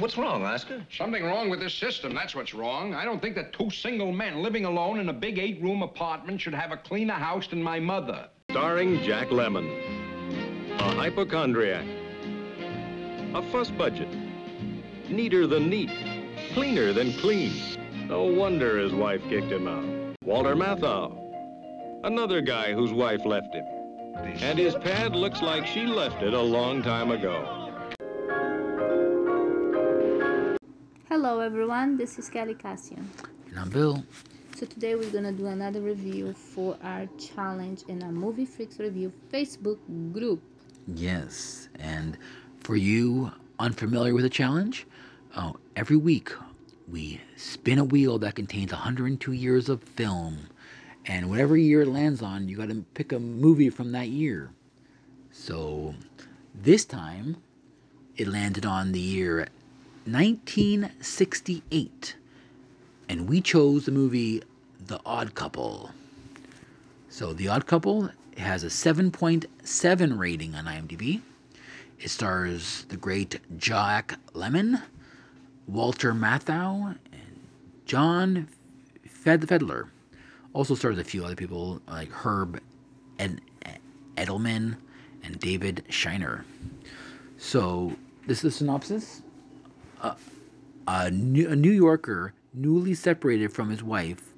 What's wrong, Oscar? Something wrong with this system, that's what's wrong. I don't think that two single men living alone in a big eight-room apartment should have a cleaner house than my mother. Starring Jack Lemmon. A hypochondriac. A fuss budget. Neater than neat. Cleaner than clean. No wonder his wife kicked him out. Walter Matthau. Another guy whose wife left him. And his pad looks like she left it a long time ago. Hello everyone, this is Kelly Kassia. And I'm Bill. So today we're gonna do another review for our challenge in our Movie Freaks Review Facebook group. Yes, and for you unfamiliar with the challenge, uh, every week we spin a wheel that contains 102 years of film, and whatever year it lands on, you got to pick a movie from that year. So this time, it landed on the year 1968, and we chose the movie The Odd Couple. So, The Odd Couple has a 7.7 rating on IMDb. It stars the great Jack Lemmon, Walter Matthau, and John Fed- Fiedler. Also stars a few other people like Herb Ed- Edelman and David Sheiner. So, this is the synopsis a, New, a New Yorker, newly separated from his wife,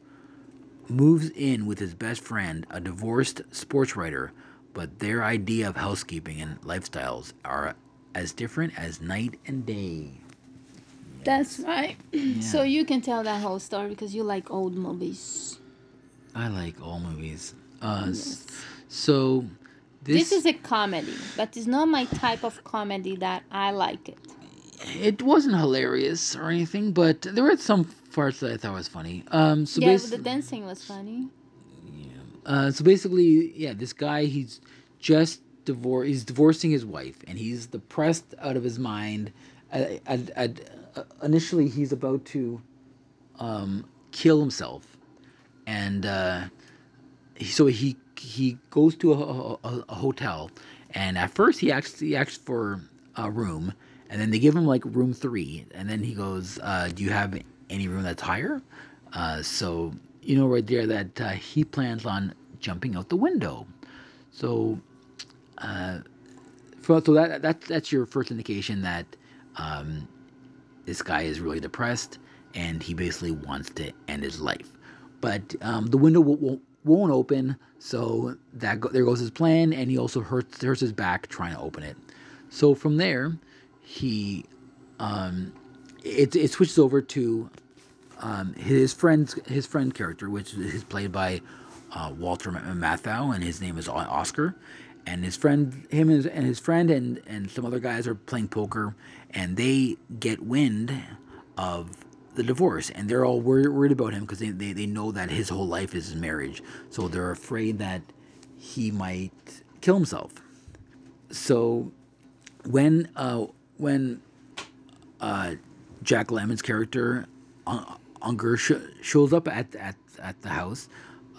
moves in with his best friend, a divorced sports writer, but their idea of housekeeping and lifestyles are as different as night and day. That's right. So you can tell that whole story because you like old movies. I like all movies. Uh, s- So this, This is a comedy, but it's not my type of comedy that I like it. It wasn't hilarious or anything, but there were some parts that I thought was funny. Um, so yeah, the dancing was funny. Uh, so basically, yeah, this guy he's just divorced. He's divorcing his wife, and he's depressed out of his mind. Uh, uh, uh, initially, he's about to um, kill himself, and uh, he, so he he goes to a, a, a hotel, and at first he asks he asks for a room, and then they give him like room three, and then he goes, uh, "Do you have any room that's higher?" Uh, so you know right there that uh, he plans on jumping out the window. So, uh, so that that that's your first indication that um, this guy is really depressed and he basically wants to end his life. But um, the window won't, won't won't open, so that go, there goes his plan, and he also hurts hurts his back trying to open it. So from there, he um, it it switches over to um, his friend's his friend character, which is played by uh, Walter Matthau, and his name is Oscar. And his friend, him and his, and his friend, and and some other guys are playing poker, and they get wind of the divorce, and they're all worried, worried about him because they, they, they know that his whole life is his marriage, so they're afraid that he might kill himself. So when uh, when uh, Jack Lemmon's character Un- Unger sh- shows up at at, at the house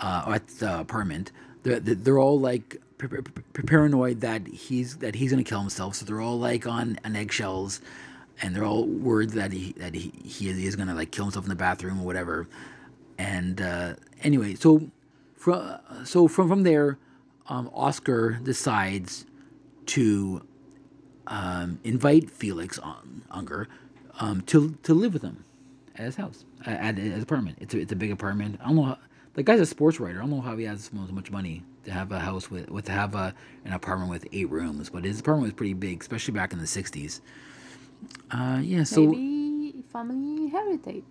uh, or at the apartment. They're, they're all like paranoid that he's that he's gonna kill himself. So they're all like on, on eggshells, and they're all worried that he that he, he is gonna like kill himself in the bathroom or whatever. And uh, anyway, so from so from from there, um, Oscar decides to um, invite Felix Unger um, to to live with him at his house at, his apartment. It's a, it's a big apartment. I don't know. How, the guy's a sports writer. I don't know how he has so much money to have a house with with to have a an apartment with eight rooms, but his apartment was pretty big, especially back in the '60s. Uh, yeah, so Maybe family heritage.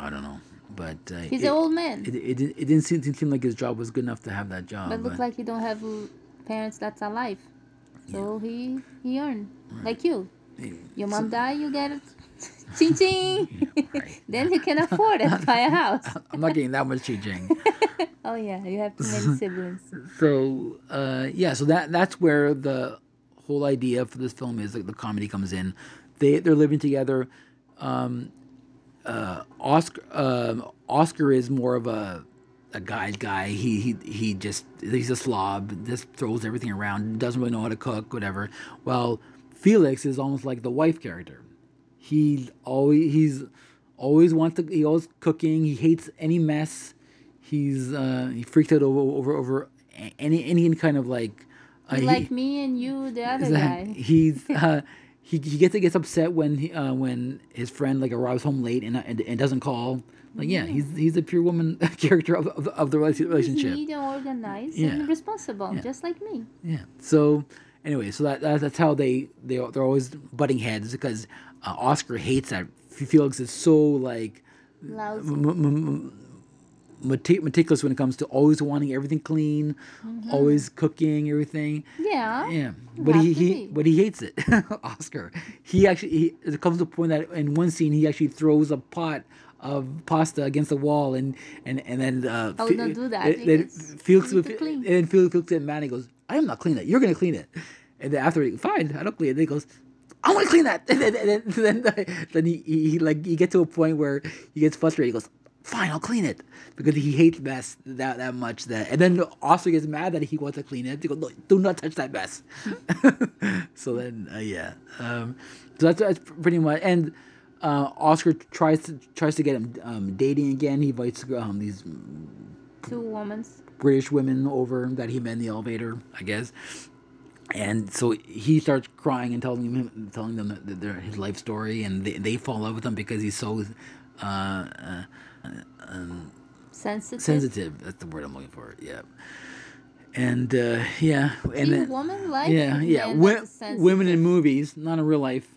I don't know, but uh, He's it, an old man, It, it, it didn't seem, didn't seem like his job was good enough to have that job. but looks like he don't have parents that's alive. So he he earned like you. Your mom die, you get it. Ching ching. then you can afford it, buy a house. I'm not getting that much ching. ching. Oh yeah, you have too many siblings. so uh, yeah, so that that's where the whole idea for this film is. Like the comedy comes in. They they're living together. Um, uh, Oscar um, Oscar is more of a a guy's guy. He he he just he's a slob. Just throws everything around. Doesn't really know how to cook. Whatever. Well, Felix is almost like the wife character. He always he's always wants to. He always cooking. He hates any mess. He's uh, he freaked out over over, over any any kind of like. Uh, he- like me and you, the other guy. He's uh, he he gets gets upset when he, uh, when his friend like arrives home late and and, and doesn't call. Like yeah, he's he's a pure woman character of of, of the rela- relationship. Neat and organized Yeah. and responsible, Yeah. just like me. Yeah. So anyway, so that, that that's how they they they're always butting heads because uh, Oscar hates that Felix is so like meticulous when it comes to always wanting everything clean, always cooking everything. Yeah. Yeah, but he, he but he hates it, Oscar. He actually he, it comes to a point that in one scene he actually throws a pot of pasta against the wall and and and then uh, I would Fe- not do that. and Then Felix would and then Felix looks at Manny and goes, "I am not cleaning that. You're gonna clean it." And then after, he, fine, I don't clean it. Then he goes, "I want to clean that." And then and then, then, then he, he, he like he gets to a point where he gets frustrated. He goes, "Fine, I'll clean it," because he hates mess that that much. That and then Oscar gets mad that he wants to clean it. He goes, "No, do not touch that mess." so then, uh, yeah. Um, so that's that's pretty much and. Uh, Oscar tries to tries to get him um, dating again. He invites um, these Two women. British women over that he met in the elevator, I guess. And so he starts crying and telling him, telling them that their his life story, and they, they fall in love with him because he's so uh, uh, Sensitive. sensitive. That's the word I'm looking for. Yeah. And uh, yeah, and then, women like yeah, yeah, men Wo- that's sensitive. women in movies, not in real life.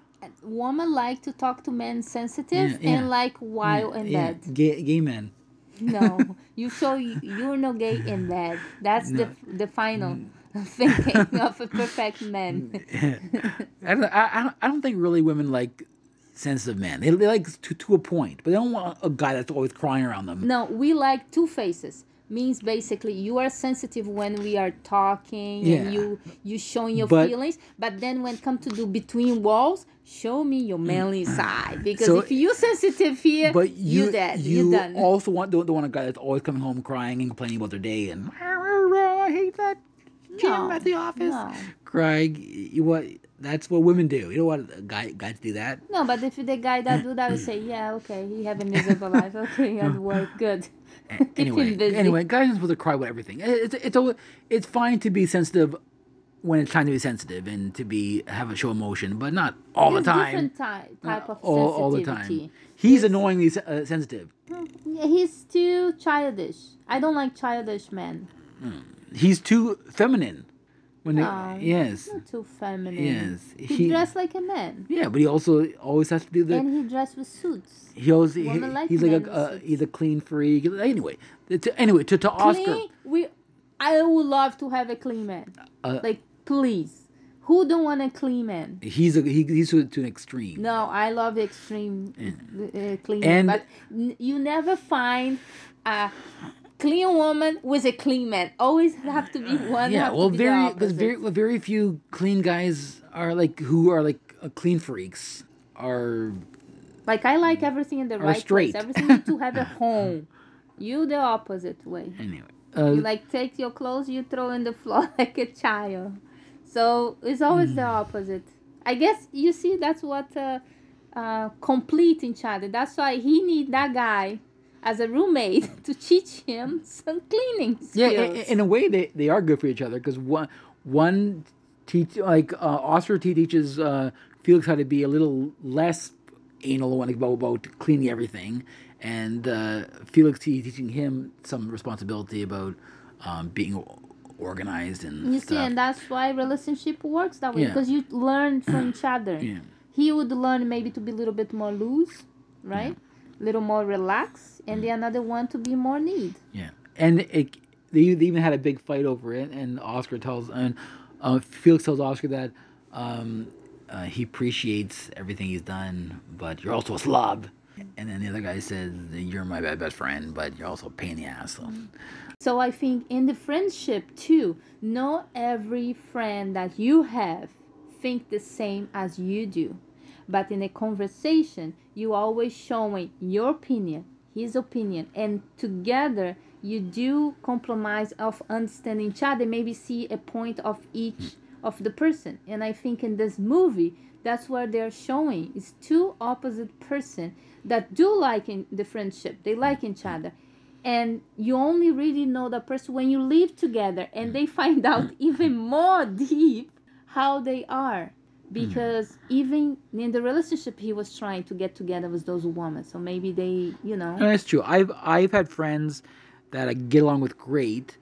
Women like to talk to men sensitive Yeah, yeah. and like wild in yeah, bed. gay, gay men. No, you show you, you're no gay in bed. That's No. the the final thinking of a perfect man. I don't, I, I don't, I don't think really women like sensitive men. They, they like to to a point, but they don't want a guy that's always crying around them. No, we like two faces. Means basically you are sensitive when we are talking Yeah. and you you showing your But- feelings, but then when come to do between walls, show me your mm. manly side. Because So- if you sensitive here, But you you dead, you done. also want don't, don't want a guy that's always coming home crying and complaining about their day and I hate that Jim No, at the office. no. Crying, you what? That's what women do. You don't want a guy guys do that. No, but if the guy that do that, we say, yeah, okay, he have a miserable life. Okay, at work, good. Keep anyway, him busy. anyway, guys are supposed to cry about everything. It- It's it's always, it's fine to be sensitive when it's time to be sensitive and to be have a show emotion, but not all the time. different ty- type of all, all the time. He's annoyingly uh, sensitive. Yeah, He's too childish. I don't like childish men. He's too feminine. When they, yes, too feminine. yes, He, he, dressed like a man. yeah, but he also always has to do the. and he dressed with suits. he always he, like he's like a uh, he's a clean freak. Anyway, to, anyway to to Oscar. Clean, we, I would love to have a clean man. Uh, like, please. Who don't want a clean man? He's a he, he's to, an extreme. No, I love extreme uh, clean, And- but n- you never find a clean woman with a clean man. Always have to be one. yeah, well, very because very well, very few clean guys are like who are like uh, clean freaks are like I like everything in the right straight. place. Everything to have a home. You the opposite way. anyway. You Uh, like take your clothes, you throw in the floor like a child. So it's always the Hmm. opposite. I guess you see that's what uh, uh, complete each other. That's why he need that guy as a roommate to teach him some cleaning skills. yeah, in, in a way they, they are good for each other because one one teach like uh, Oscar te- teaches uh, Felix how to be a little less anal when about about cleaning everything, and uh, Felix te- teaching him some responsibility about um, being organized and you stuff. see, and that's why relationship works that way Yeah. because you learn from each other. yeah. He would learn maybe to be a little bit more loose, right? Little more relaxed, and the another one to be more neat. Yeah, and it, they, they even had a big fight over it. And Oscar tells, and uh, Felix tells Oscar that um, uh, he appreciates everything he's done, but you're also a slob. And then the other guy says, "You're my be- best friend, but you're also a pain in the ass." So, So I think in the friendship too, not every friend that you have think the same as you do. But in a conversation, you always showing your opinion, his opinion, and together you do compromise of understanding each other, maybe see a point of each of the person. And I think in this movie, that's what they're showing. is two opposite person that do like in the friendship. They like each other. And you only really know the person when you live together and they find out even more deep how they are. Because even in the relationship he was trying to get together with those women. So maybe they, you know. No, that's true. I've I've had friends that I get along with great,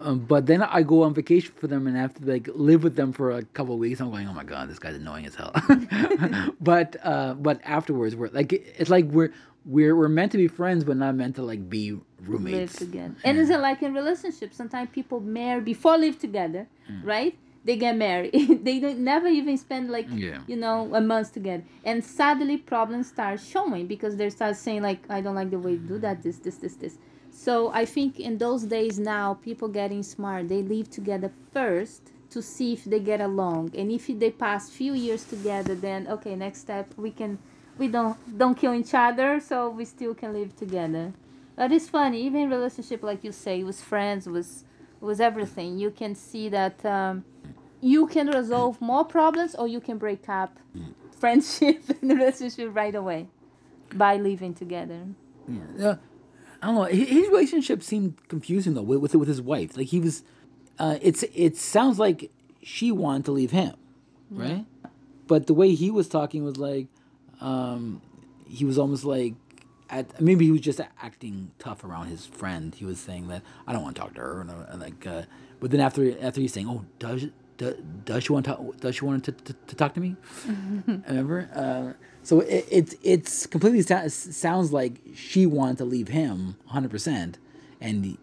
um, but then I go on vacation for them and have to like live with them for a couple of weeks. I'm going, oh my god, this guy's annoying as hell. but uh, but afterwards, we're like it's like we're we're we're meant to be friends, but not meant to like be live roommates. together. And it's like in relationships, sometimes people marry before live together, Mm. right? They get married. they don't never even spend like Yeah. you know a month together. And suddenly problems start showing because they start saying like I don't like the way you do that, this, this, this, this. So I think in those days now, people getting smart, they live together first to see if they get along. And if they pass few years together, then okay, next step we can we don't don't kill each other, so we still can live together. But it's funny, even relationship like you say, with friends, with with everything, you can see that um, you can resolve more problems or you can break up friendship and relationship right away by living together. Yeah. Uh, I don't know. His, relationship seemed confusing though with with, with his wife. Like he was, uh, it's it sounds like she wanted to leave him, right? But the way he was talking was like, um, he was almost like, at maybe he was just acting tough around his friend. He was saying that I don't want to talk to her, and, uh, like, uh, but then after after he's saying, oh, does does, she want to talk, does she want to, to, to talk to me? Mm-hmm. Remember? Uh, so it, it's it's completely sounds like she wanted to leave him 100 percent, and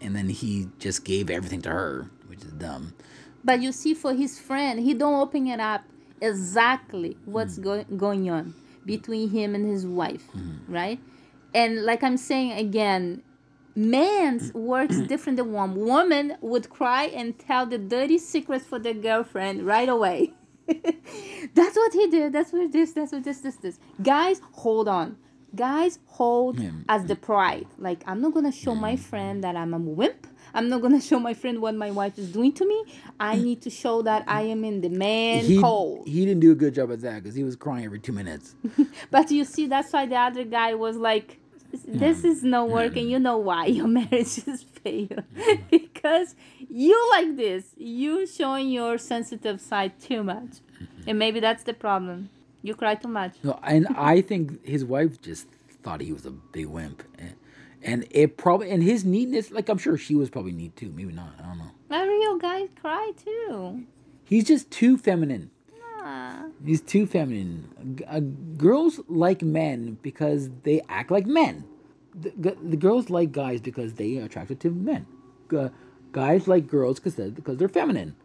and then he just gave everything to her, which is dumb. But you see, for his friend, he don't open it up exactly what's mm. go- going on between him and his wife, mm-hmm. right? And like I'm saying again, man's mm. works mm. different than one. Woman would cry and tell the dirty secrets for their girlfriend right away. that's what he did. That's what this. That's what this. This. This. Guys, hold on. Guys, hold as the pride. Like I'm not gonna show my friend that I'm a wimp. I'm not gonna show my friend what my wife is doing to me. I need to show that I am in the man he cold. he didn't do a good job at that because he was crying every two minutes. But you see, that's why the other guy was like, "This is not working." You know why your marriage is failed because you like this. You showing your sensitive side too much, mm-hmm. and maybe that's the problem. You cry too much. No, and I think his wife just thought he was a big wimp, and, and it probably and his neatness. Like I'm sure she was probably neat too. Maybe not. I don't know. A real guy cry too. He's just too feminine. Ah. He's too feminine. Uh, girls like men because they act like men. The, g- the girls like guys because they are attracted to men. G- guys like girls because they're, because they're feminine.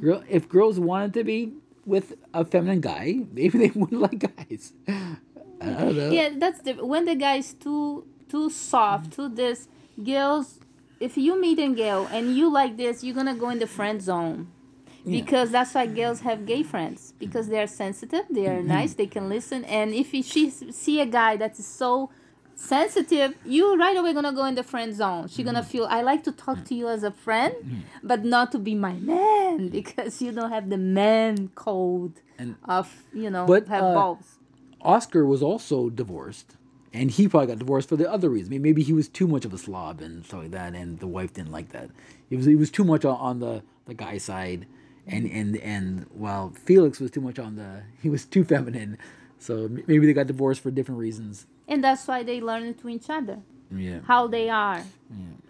Girl, if girls wanted to be with a feminine guy, maybe they wouldn't like guys. I don't know. Yeah, that's the when the guy is too too soft, too this girls. If you meet a girl and you like this, you're gonna go in the friend zone. Because that's why girls have gay friends because they are sensitive, they are mm-hmm. nice, they can listen, and if she see a guy that is so sensitive, you right away gonna go in the friend zone. She gonna mm-hmm. feel I like to talk to you as a friend, mm-hmm. but not to be my man because you don't have the man code And- of you know But, have uh, balls. Oscar was also divorced, and he probably got divorced for the other reason. Maybe- Maybe he was too much of a slob and stuff like that, and the wife didn't like that. He was he was too much on, on the the guy side, and and and while Felix was too much on the he was too feminine. So maybe they got divorced for different reasons. And that's why they learned to each other. Yeah. how they are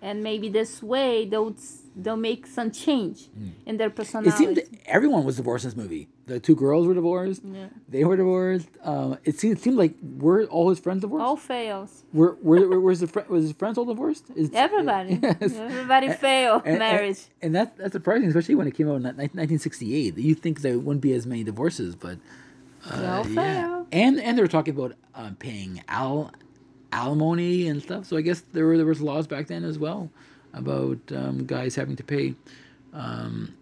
and maybe this way they'll they'll make some change hmm. in their personality. It seemed everyone was divorced in this movie. The two girls were divorced. Yeah. They were divorced. Uh, it seemed it seemed like were all his friends divorced. all fails Were were, were was the fri- was his friends all divorced? Is, everybody Yes. everybody fail And- marriage And, and that, that's surprising, especially when it came out in 1968. You think there wouldn't be as many divorces, but all yeah. fail And and they were talking about uh, paying al- alimony and stuff. So I guess there were there was laws back then as well about um, guys having to pay. Um,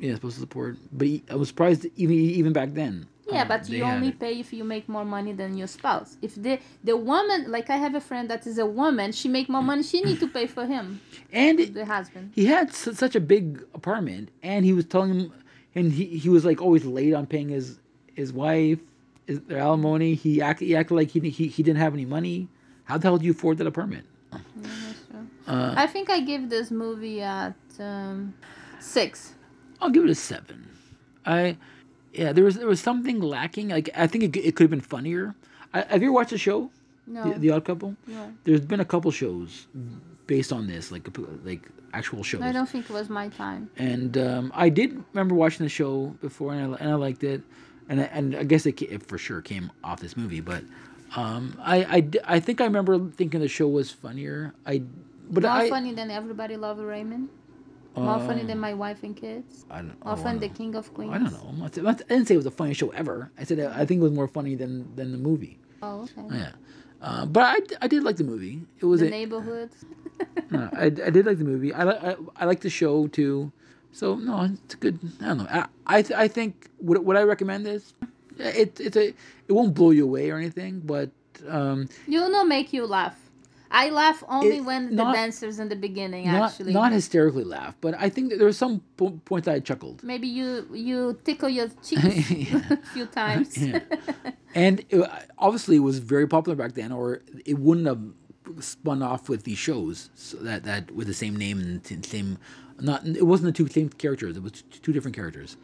yeah, supposed to support. But he, I was surprised even even back then. yeah um, but you only pay if you make more money than your spouse if the the woman like i have a friend that is a woman she make more money she need to pay for him and the husband he had su- such a big apartment, and he was telling him, and he, he was like always late on paying his his wife, his, their alimony. He acted, he acted like he, he he didn't have any money. How the hell do you afford that apartment? Uh, I think I give this movie at um, six. I'll give it a seven. I, yeah, there was there was something lacking. Like I think it, it could have been funnier. I, have you ever watched the show, No. the, the Odd Couple? No. There's been a couple shows based on this, like like actual shows. I don't think it was my time. And um, I did remember watching the show before, and I, and I liked it. And I, and I guess it, it for sure came off this movie, but um, I, I, I think I remember thinking the show was funnier. I, but More I, funny than Everybody Love Raymond. More funny than My Wife and Kids. I don't, More fun The King of Queens. I don't know. I'm not- I'm not- I didn't say it was the funniest show ever. I said I think it was more funny than than the movie. Oh, okay. Yeah, uh, but I, I did like the movie. It was The a, Neighborhood. no, I, I did like the movie. I, I I like the show too. So no, it's good. I don't know. I I, th- I think would would I recommend this? It it's a it won't blow you away or anything, but um, it will not make you laugh. I laugh only It- when not- the dancers in the beginning not actually. not hysterically laugh. But I think that there was some po- points I chuckled. Maybe you you tickle your cheeks a few times. Yeah. and it, obviously it was very popular back then, or it wouldn't have spun off with these shows so that that with the same name and t- same. Not it wasn't the two same characters. It was t- two different characters,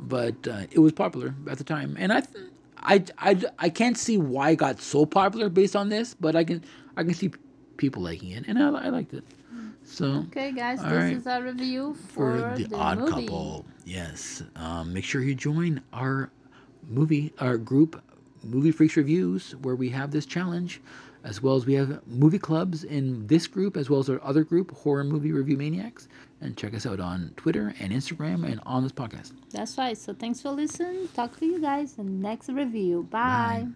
but uh, it was popular at the time. And I, th- I, I, I can't see why it got so popular based on this, but I can I can see people liking it, and I, I liked it. So Okay, guys, this right. is our review for, for the, Odd movie. Couple. Yes, um, make sure you join our movie, our group, Movie Freaks Reviews, where we have this challenge, as well as we have movie clubs in this group, as well as our other group, Horror Movie Review Maniacs. And check us out on Twitter and Instagram and on this podcast. That's right. So thanks for listening. Talk to you guys in the next review. Bye.